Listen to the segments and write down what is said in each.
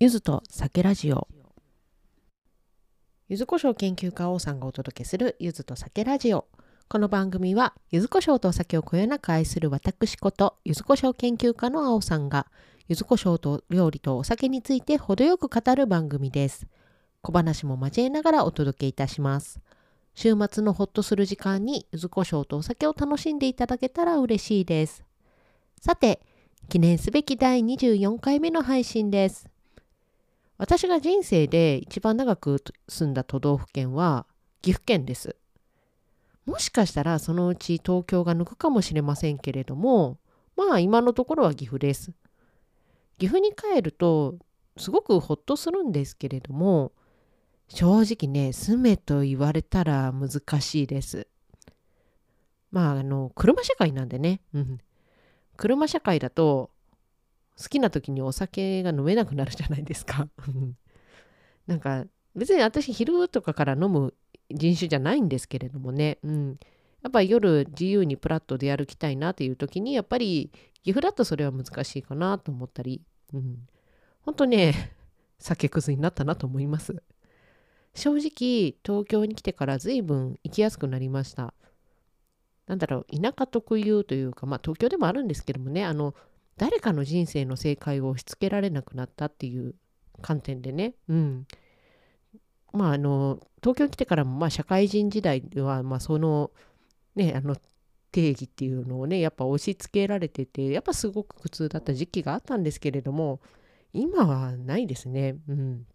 ゆずと酒ラジオ。ゆずこしょう研究家王さんがお届けするゆずと酒ラジオ。この番組はゆずこしょうとお酒をこよなく愛する私ことゆずこしょう研究家の青さんがゆずこしょうと料理とお酒について程よく語る番組です。小話も交えながらお届けいたします。週末のほっとする時間にゆずこしょうとお酒を楽しんでいただけたら嬉しいです。さて記念すべき第24回目の配信です。私が人生で一番長く住んだ都道府県は岐阜県です。もしかしたらそのうち東京が抜くかもしれませんけれども、まあ今のところは岐阜です。岐阜に帰るとすごくほっとするんですけれども、正直ね、住めと言われたら難しいです。まああの、車社会なんでね、うん、車社会だと好きな時にお酒が飲めなくなるじゃないですか。なんか別に私昼とかから飲む人種じゃないんですけれどもね、うん、やっぱ夜自由にプラットで歩きたいなという時にやっぱり岐阜だとそれは難しいかなと思ったり、うん、本当ね 酒くずになったなと思います。正直東京に来てから随分行きやすくなりました。なんだろう田舎特有というかまあ東京でもあるんですけどもねあの誰かの人生の正解を押し付けられなくなったっていう観点でね、うん。まあ、あの、東京に来てからも、まあ、社会人時代では、まあ、その、ね、あの、定義っていうのをね、やっぱ押し付けられてて、やっぱすごく苦痛だった時期があったんですけれども、今はないですね。うん。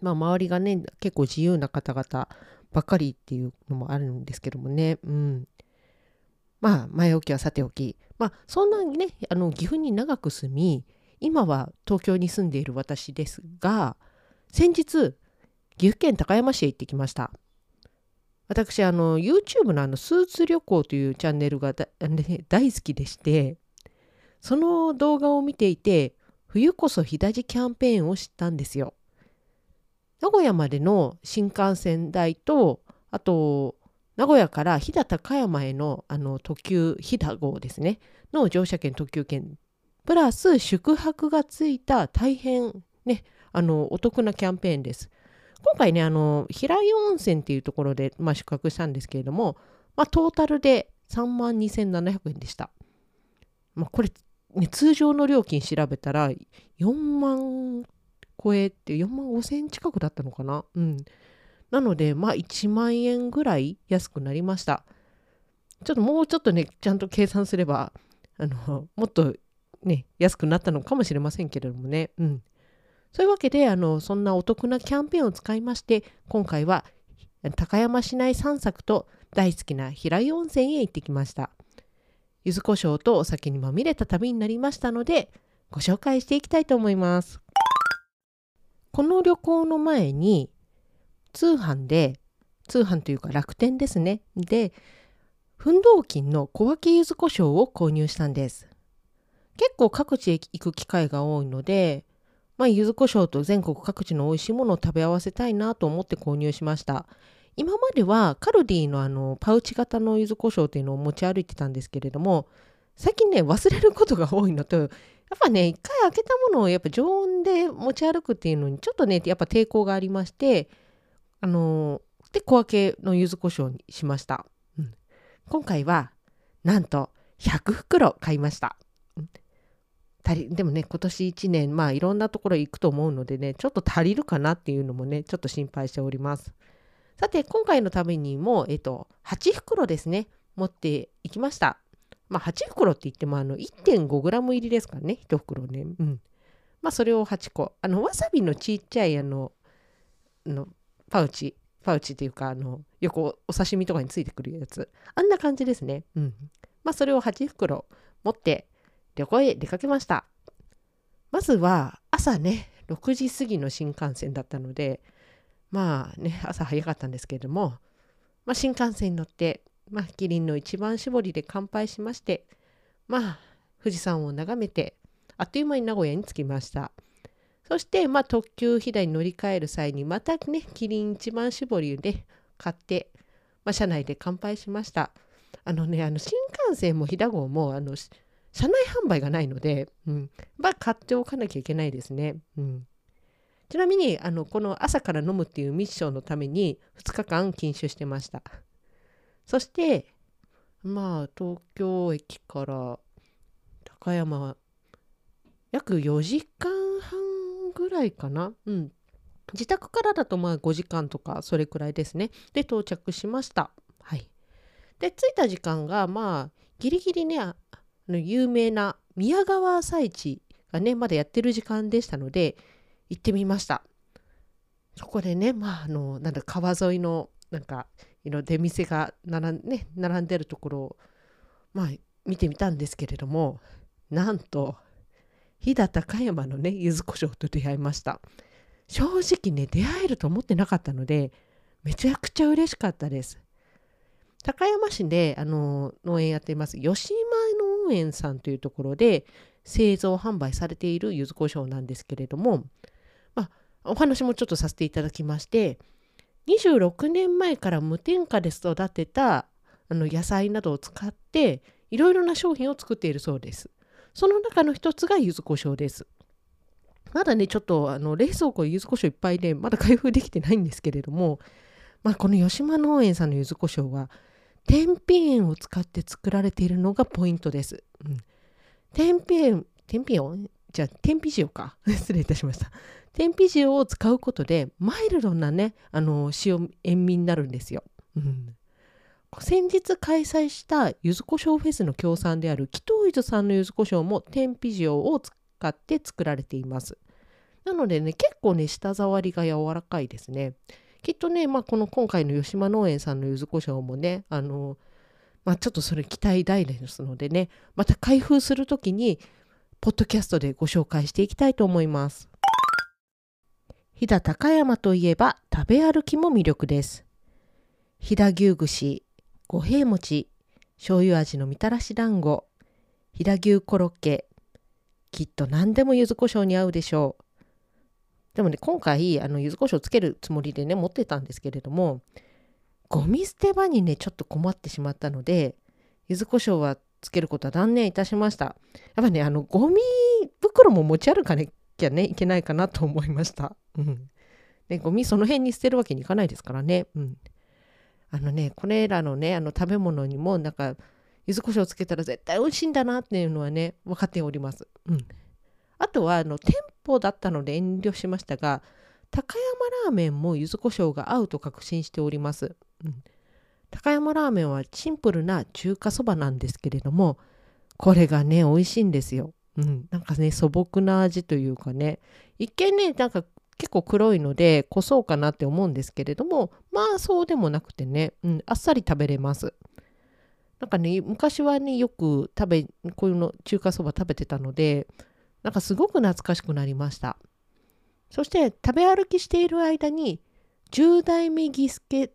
まあ、周りがね、結構自由な方々ばっかりっていうのもあるんですけどもね。うん。まあ、前置きはさておき、まあ、そんなにね、あの岐阜に長く住み、今は東京に住んでいる私ですが、先日、岐阜県高山市へ行ってきました。私、あの、YouTube のあの、スーツ旅行というチャンネルがね、大好きでして、その動画を見ていて、冬こそ日立キャンペーンを知ったんですよ。名古屋までの新幹線代と、あと、名古屋から飛騨高山へのあの特急飛騨号ですねの乗車券特急券プラス宿泊がついた大変ねあのお得なキャンペーンです。今回ねあの平湯温泉っていうところで、まあ、宿泊したんですけれども、まあ、トータルで3万2700円でした。まあ、これ、ね、通常の料金調べたら4万超えって4万5千近くだったのかな？うんなので、まあ1万円ぐらい安くなりました。ちょっともうちょっとね、ちゃんと計算すれば、あの、もっとね、安くなったのかもしれませんけれどもね。うん。そういうわけで、あの、そんなお得なキャンペーンを使いまして、今回は高山市内散策と大好きな平井温泉へ行ってきました。柚子胡椒とお酒にまみれた旅になりましたので、ご紹介していきたいと思います。この旅行の前に、通販で、通販というか楽天ですね。で、奮闘金の小分け柚子胡椒を購入したんです。結構各地へ行く機会が多いので、まあ、柚子胡椒と全国各地の美味しいものを食べ合わせたいなと思って購入しました。今まではカルディのあのパウチ型の柚子胡椒っていうのを持ち歩いてたんですけれども、最近ね、忘れることが多いのと、やっぱね、一回開けたものをやっぱ常温で持ち歩くっていうのにちょっとね、やっぱ抵抗がありまして、あのー、で、小分けの柚子胡椒にしました。うん、今回は、なんと100袋買いました。でもね今年1年まあいろんなところ行くと思うのでねちょっと足りるかなっていうのもねちょっと心配しております。さて今回のためにもえっと8袋ですね持っていきました。まあ8袋って言ってもあの 1.5g 入りですからね1袋ね。うん。まあそれを8個。あのわさびのちっちゃいあののパウチ、パウチっていうか、あの、横、お刺身とかについてくるやつ。あんな感じですね。うん。まあ、それを8袋持って旅行へ出かけました。まずは、朝ね、6時過ぎの新幹線だったので、まあね、朝早かったんですけれども、まあ、新幹線に乗って、まあ、キリンの一番搾りで乾杯しまして、まあ、富士山を眺めて、あっという間に名古屋に着きました。そして、まあ、特急飛騨に乗り換える際にまたねキリン一番搾りで買って、まあ、車内で乾杯しました。あのねあの新幹線も飛騨号もあの車内販売がないので、うん。まあ、買っておかなきゃいけないですね、うん。ちなみにあのこの朝から飲むっていうミッションのために2日間禁酒してました。そしてまあ東京駅から高山は約4時間ぐらいかな。うん。自宅からだとまあ5時間とかそれくらいですね。で到着しました。はい。で着いた時間がまあギリギリねあの有名な宮川朝市がねまだやってる時間でしたので行ってみました。そこでねまああのなんだ川沿いのなんかいろ出店が並ん,、ね、並んでるところをまあ見てみたんですけれどもなんと飛騨高山のね柚子胡椒と出会いました正直ね出会えると思ってなかったのでめちゃくちゃ嬉しかったです高山市であの農園やっています吉間農園さんというところで製造販売されている柚子胡椒なんですけれども、まあ、お話もちょっとさせていただきまして26年前から無添加で育てたあの野菜などを使っていろいろな商品を作っているそうです。その中の一つが柚子胡椒です。まだね、ちょっとあの冷蔵庫柚子胡椒いっぱいで、まだ開封できてないんですけれども、まあ、この吉間農園さんの柚子胡椒は、天日塩を使って作られているのがポイントです。うん、天日塩、天日塩？じゃあ、天日塩か。失礼いたしました。天日塩を使うことで、マイルドなね、あの、塩、塩味になるんですよ。うん、先日開催した柚子胡椒フェスの協賛である紀藤柚子さんの柚子胡椒も天日塩を使って作られています。なのでね、結構ね、舌触りが柔らかいですね。きっとね、まあ、この今回の吉間農園さんの柚子胡椒もね、あの、まあ、ちょっとそれ期待大ですのでね、また開封するときに、ポッドキャストでご紹介していきたいと思います。飛騨高山といえば食べ歩きも魅力です。飛騨牛串、五平餅、醤油味のみたらし団子、飛騨牛コロッケ、きっと何でも柚子胡椒に合うでしょう。でもね、今回、あの、柚子胡椒つけるつもりでね、持ってたんですけれども、ゴミ捨て場にね、ちょっと困ってしまったので、柚子胡椒はつけることは断念いたしました。やっぱね、あの、ゴミ袋も持ち歩かなきゃね、いけないかなと思いました。うん。ね、ゴミその辺に捨てるわけにいかないですからね。うん。あのね、これらのね、あの食べ物にも、なんか、柚子胡椒つけたら絶対美味しいんだなっていうのはね、分かっております。うん。あとは、あの、店舗だったので遠慮しましたが、高山ラーメンも柚子胡椒が合うと確信しております。うん。高山ラーメンはシンプルな中華そばなんですけれども、これがね、美味しいんですよ。うん。なんかね、素朴な味というかね、一見ね、なんか結構黒いので濃そうかなって思うんですけれどもまあそうでもなくてね、うん、あっさり食べれます。なんかね昔はねよく食べこういうの中華そば食べてたのでなんかすごく懐かしくなりました。そして食べ歩きしている間に10代目儀助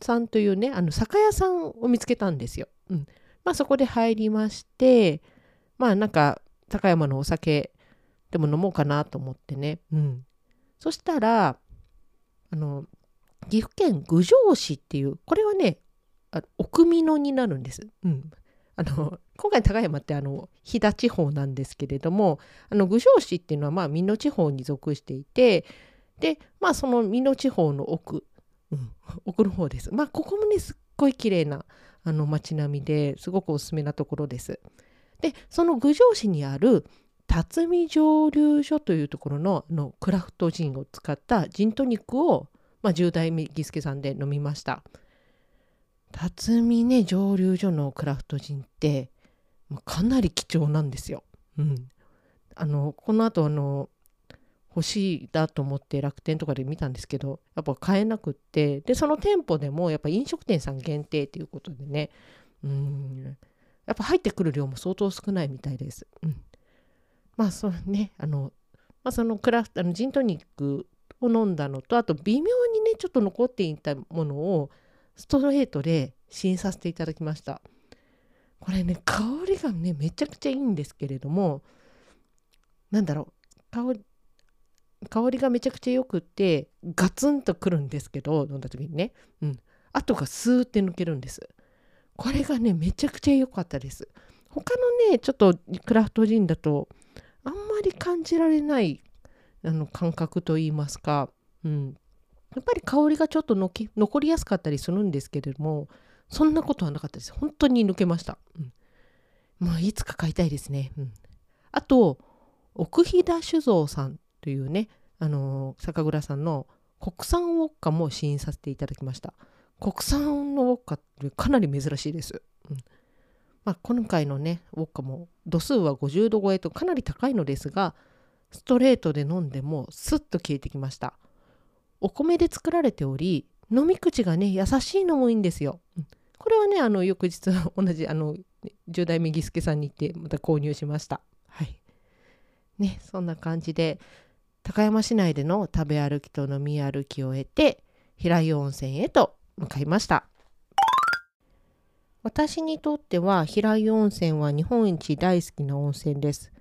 さんというねあの酒屋さんを見つけたんですよ、うん、まあそこで入りましてまあなんか高山のお酒でも飲もうかなと思ってね、うん、そしたら、あの、岐阜県郡上市っていう、これはね、奥美濃になるんです。うん。あの、今回高山ってあの、飛騨地方なんですけれども、あの、郡上市っていうのはまあ、美濃地方に属していて、で、まあ、その美濃地方の奥、うん、奥の方です。まあ、ここもね、すっごい綺麗なあの街並みですごくおすすめなところです。で、その郡上市にある辰巳蒸留所というところののクラフトジンを使ったジントニックを、まあ、10代目ギスケさんで飲みました辰巳ね蒸留所のクラフトジンってかなり貴重なんですよ。うん、あのこの後あの欲しいだと思って楽天とかで見たんですけどやっぱ買えなくってでその店舗でもやっぱ飲食店さん限定ということでねうんやっぱ入ってくる量も相当少ないみたいです。うんまあそうねあの、まあ、そのクラフトあのジントニックを飲んだのとあと微妙にねちょっと残っていたものをストレートで試飲させていただきました。これね香りがねめちゃくちゃいいんですけれどもなんだろう香り香りがめちゃくちゃよくってガツンとくるんですけど飲んだ時にね、うん、後がスーって抜けるんです。これがねめちゃくちゃ良かったです。他のねちょっとクラフトジンだとあんまり感じられないあの感覚といいますか、うん、やっぱり香りがちょっとのき残りやすかったりするんですけれどもそんなことはなかったです。本当に抜けました、うん、まあいつか買いたいですね、うん、あと奥飛騨酒造さんというねあの酒蔵さんの国産ウォッカも試飲させていただきました。国産のウォッカってかなり珍しいです、うん。まあ、今回のねウォッカも度数は50度超えとかなり高いのですがストレートで飲んでもスッと消えてきました。お米で作られており飲み口がね優しいのもいいんですよ、これはねあの翌日 同じあの10代目ギスケさんに行ってまた購入しました。はい。ねそんな感じで高山市内での食べ歩きと飲み歩きを終えて平湯温泉へと向かいました。私にとっては平湯温泉は日本一大好きな温泉です。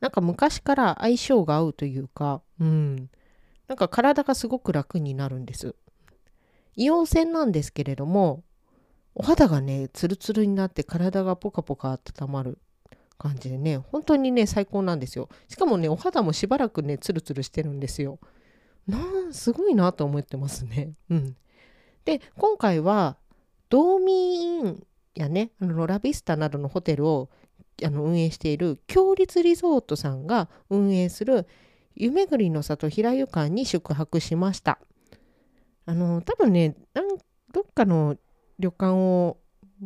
なんか昔から相性が合うというかうん。なんか体がすごく楽になるんです。硫黄泉なんですけれどもお肌がねツルツルになって体がポカポカ温まる感じでね本当にね最高なんですよ。しかもねお肌もしばらくねツルツルしてるんですよ。なんすごいなと思ってますね。うん。で今回はドーミーインやねあのラビスタなどのホテルをあの運営している強立リゾートさんが運営する夢ぐりの里平湯館に宿泊しましたあの多分ねどっかの旅館を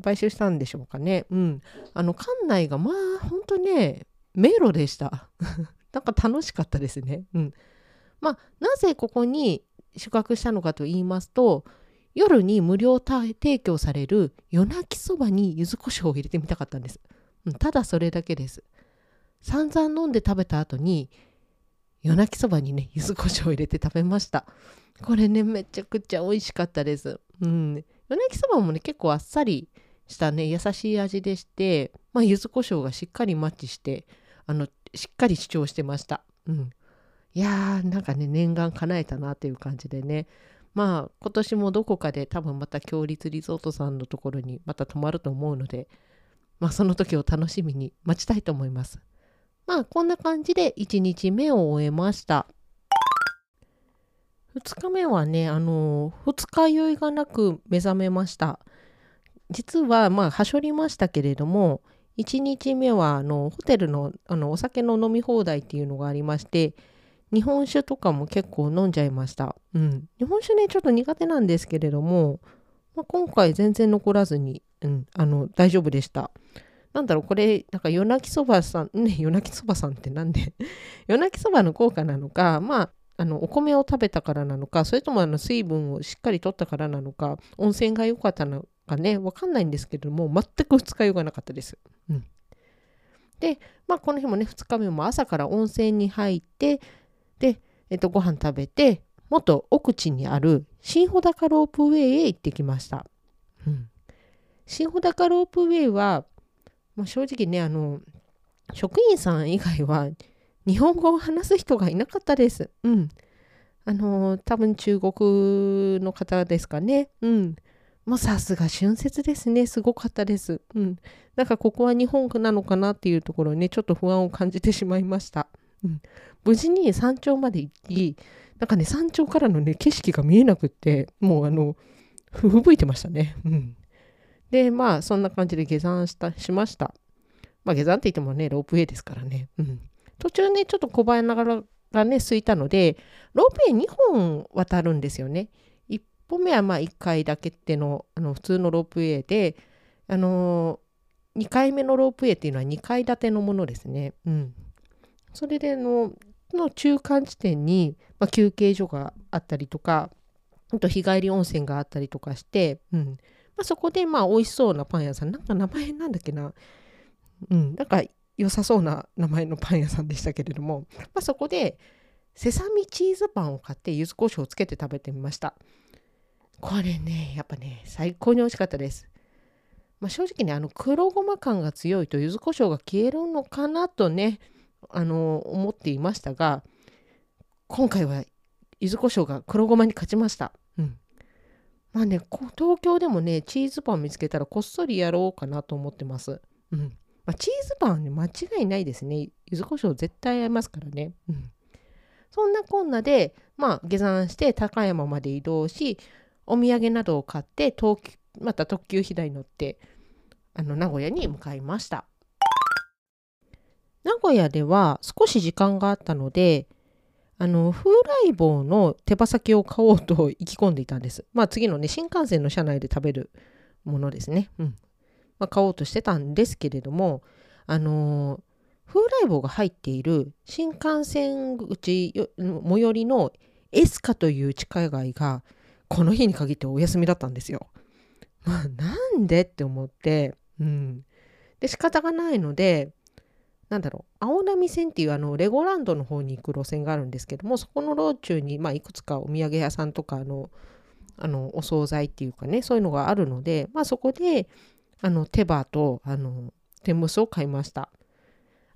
買収したんでしょうかね。うん。あの、館内がまあ、ほんとね、迷路でした。なんか楽しかったですね。うん。まあ、なぜここに宿泊したのかと言いますと、夜に無料提供される夜泣きそばに柚子胡椒を入れてみたかったんです。ただそれだけです。散々飲んで食べた後に夜泣きそばにね柚子胡椒を入れて食べました。これねめちゃくちゃ美味しかったです。うん。夜泣きそばもね結構あっさりしたね優しい味でしてまあ柚子胡椒がしっかりマッチしてあのしっかり主張してました。うん、いやーなんかね念願叶えたなっていう感じでねまあ今年もどこかで多分また強立リゾートさんのところにまた泊まると思うのでまあその時を楽しみに待ちたいと思います。まあこんな感じで1日目を終えました。2日目はね、あの、二日酔いがなく目覚めました。実は、まあ、はしょりましたけれども、1日目は、あの、ホテルの、あの、お酒の飲み放題っていうのがありまして、日本酒とかも結構飲んじゃいました。うん。日本酒ね、ちょっと苦手なんですけれども、まあ、今回全然残らずに、うん、あの、大丈夫でした。なんだろう、これ、なんか夜泣きそばさん、ね、夜泣きそばさんってなんで 夜泣きそばの効果なのか、まあ、あのお米を食べたからなのかそれともあの水分をしっかりとったからなのか温泉が良かったのかね分かんないんですけども全く二日酔いがなかったです。うん、で、まあ、この日もね2日目も朝から温泉に入ってで、えっと、ご飯食べてもっと奥地にある新穂高ロープウェイへ行ってきました。うん、新穂高ロープウェイは、まあ、正直ねあの職員さん以外は日本語を話す人がいなかったです。うん。あの多分中国の方ですかね。うん。もうさすが春節ですね。すごかったです。うん。なんかここは日本なのかなっていうところにね、ちょっと不安を感じてしまいました。うん。無事に山頂まで行き、なんかね、山頂からのね、景色が見えなくって、もうあの、ふぶいてましたね。うん。で、まあ、そんな感じで下山したしました。まあ、下山って言ってもね、ロープウェイですからね。うん。途中ね、ちょっと小林ながらがね、空いたので、ロープウェイ2本渡るんですよね。1本目はまあ1回だけってのあの普通のロープウェイで、あのー、2回目のロープウェイっていうのは2階建てのものですね。うん。それでの、の中間地点に、まあ、休憩所があったりとか、あと日帰り温泉があったりとかして、うん。まあ、そこでまあ美味しそうなパン屋さん、なんか名前なんだっけな。うん。なんか良さそうな名前のパン屋さんでしたけれども、まあ、そこでセサミチーズパンを買って柚子胡椒をつけて食べてみましたこれねやっぱね最高に美味しかったです、まあ、正直ねあの黒ごま感が強いと柚子胡椒が消えるのかなとねあの思っていましたが今回は柚子胡椒が黒ごまに勝ちましたうんまあね東京でもねチーズパン見つけたらこっそりやろうかなと思ってますうんまあ、チーズパンね、間違いないですね。柚子胡椒絶対合いますからね。うん。そんなこんなで、まあ、下山して高山まで移動し、お土産などを買って東また特急飛騨に乗ってあの名古屋に向かいました名古屋では少し時間があったのであの風来坊の手羽先を買おうと意気込んでいたんですまあ次のね新幹線の車内で食べるものですねうん、まあ、買おうとしてたんですけれどもあの風来坊が入っている新幹線口最寄りのエスカという地下街がこの日に限ってお休みだったんですよ。まあ、なんでって思って、うん。で、仕方がないので、なんだろう、青波線っていうあのレゴランドの方に行く路線があるんですけども、そこの道中に、まあ、いくつかお土産屋さんとかの、あのお惣菜っていうかね、そういうのがあるので、まあ、そこであの手羽とあの天むすを買いました。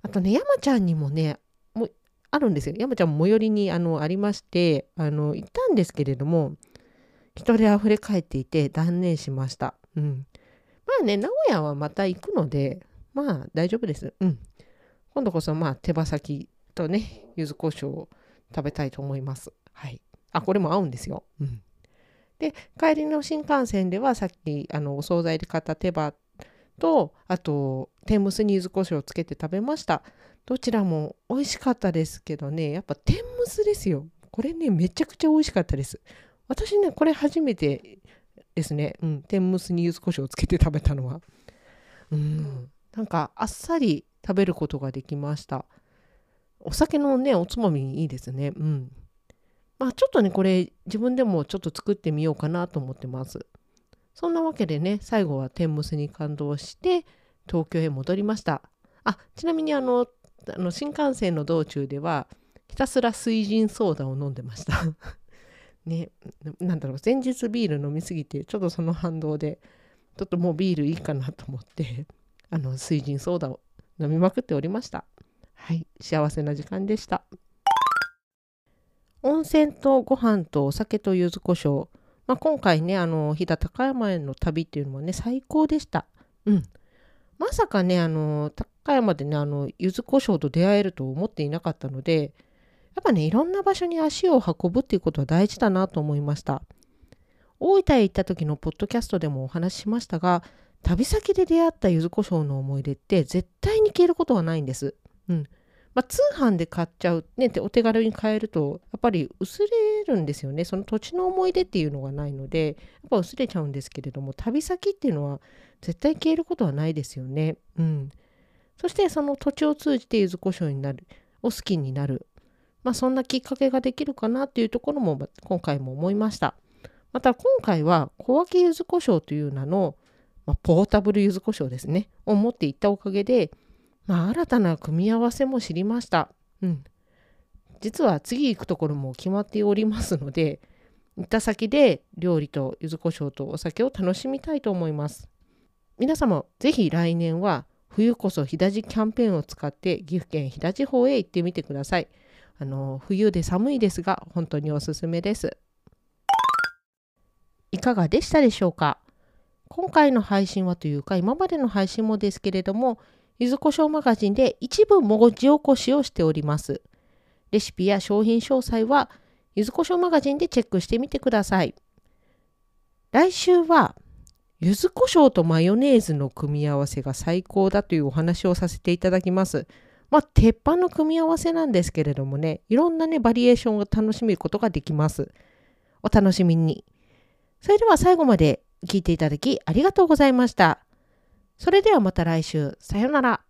あとね、山ちゃんにもね、もあるんですよ。山ちゃんも最寄りにあのありまして、あの行ったんですけれども、人で溢れ返っていて断念しました。うん。まあね、名古屋はまた行くので、まあ大丈夫です。うん。今度こそまあ手羽先とね、柚子胡椒を食べたいと思います。はい。あ、これも合うんですよ。うん。で、帰りの新幹線ではさっきあのお惣菜で買った手羽と、あと天むすに柚子胡椒をつけて食べました。どちらも美味しかったですけどね、やっぱ天むすですよ。これね、めちゃくちゃ美味しかったです。私ね、これ初めてですね。うん。天むすに柚子胡椒をつけて食べたのは。うん。なんか、あっさり食べることができました。お酒のね、おつまみにいいですね。うん。まあ、ちょっとね、これ、自分でもちょっと作ってみようかなと思ってます。そんなわけでね、最後は天むすに感動して、東京へ戻りました。あ、ちなみにあの、あの新幹線の道中では、ひたすら水神ソーダを飲んでました。ね、なんだろう、前日ビール飲みすぎて、ちょっとその反動で、ちょっともうビールいいかなと思って、あの、水神ソーダを飲みまくっておりました。はい、幸せな時間でした。温泉とご飯とお酒と柚子胡椒。まあ、今回ね、あの、飛騨高山への旅っていうのもね、最高でした。うん。まさかね、あの、高山でね、あの、柚子胡椒と出会えると思っていなかったので、やっぱね、いろんな場所に足を運ぶっていうことは大事だなと思いました。大分へ行った時のポッドキャストでもお話ししましたが、旅先で出会った柚子胡椒の思い出って絶対に消えることはないんです。うん。まあ、通販で買っちゃう、ね、お手軽に買えると、やっぱり薄れるんですよね。その土地の思い出っていうのがないので、やっぱ薄れちゃうんですけれども、旅先っていうのは絶対消えることはないですよね。うん。そしてその土地を通じて柚子胡椒になる、を好きになる。まあ、そんなきっかけができるかなっていうところも今回も思いました。また今回は小分け柚子胡椒という名の、まあ、ポータブル柚子胡椒ですねを持っていったおかげで、まあ、新たな組み合わせも知りました。うん。実は次行くところも決まっておりますので行った先で料理と柚子胡椒とお酒を楽しみたいと思います。皆様ぜひ来年は冬こそ日立キャンペーンを使って岐阜県飛騨地方へ行ってみてください。あの冬で寒いですが本当におすすめです。いかがでしたでしょうか？今回の配信はというか今までの配信もですけれどもゆずこしょうマガジンで一部文字起こしをしております。レシピや商品詳細はゆずこしょうマガジンでチェックしてみてください。来週は柚子胡椒とマヨネーズの組み合わせが最高だというお話をさせていただきます。まあ、鉄板の組み合わせなんですけれどもね、いろんなね、バリエーションを楽しめることができます。お楽しみに。それでは最後まで聞いていただきありがとうございました。それではまた来週。さようなら。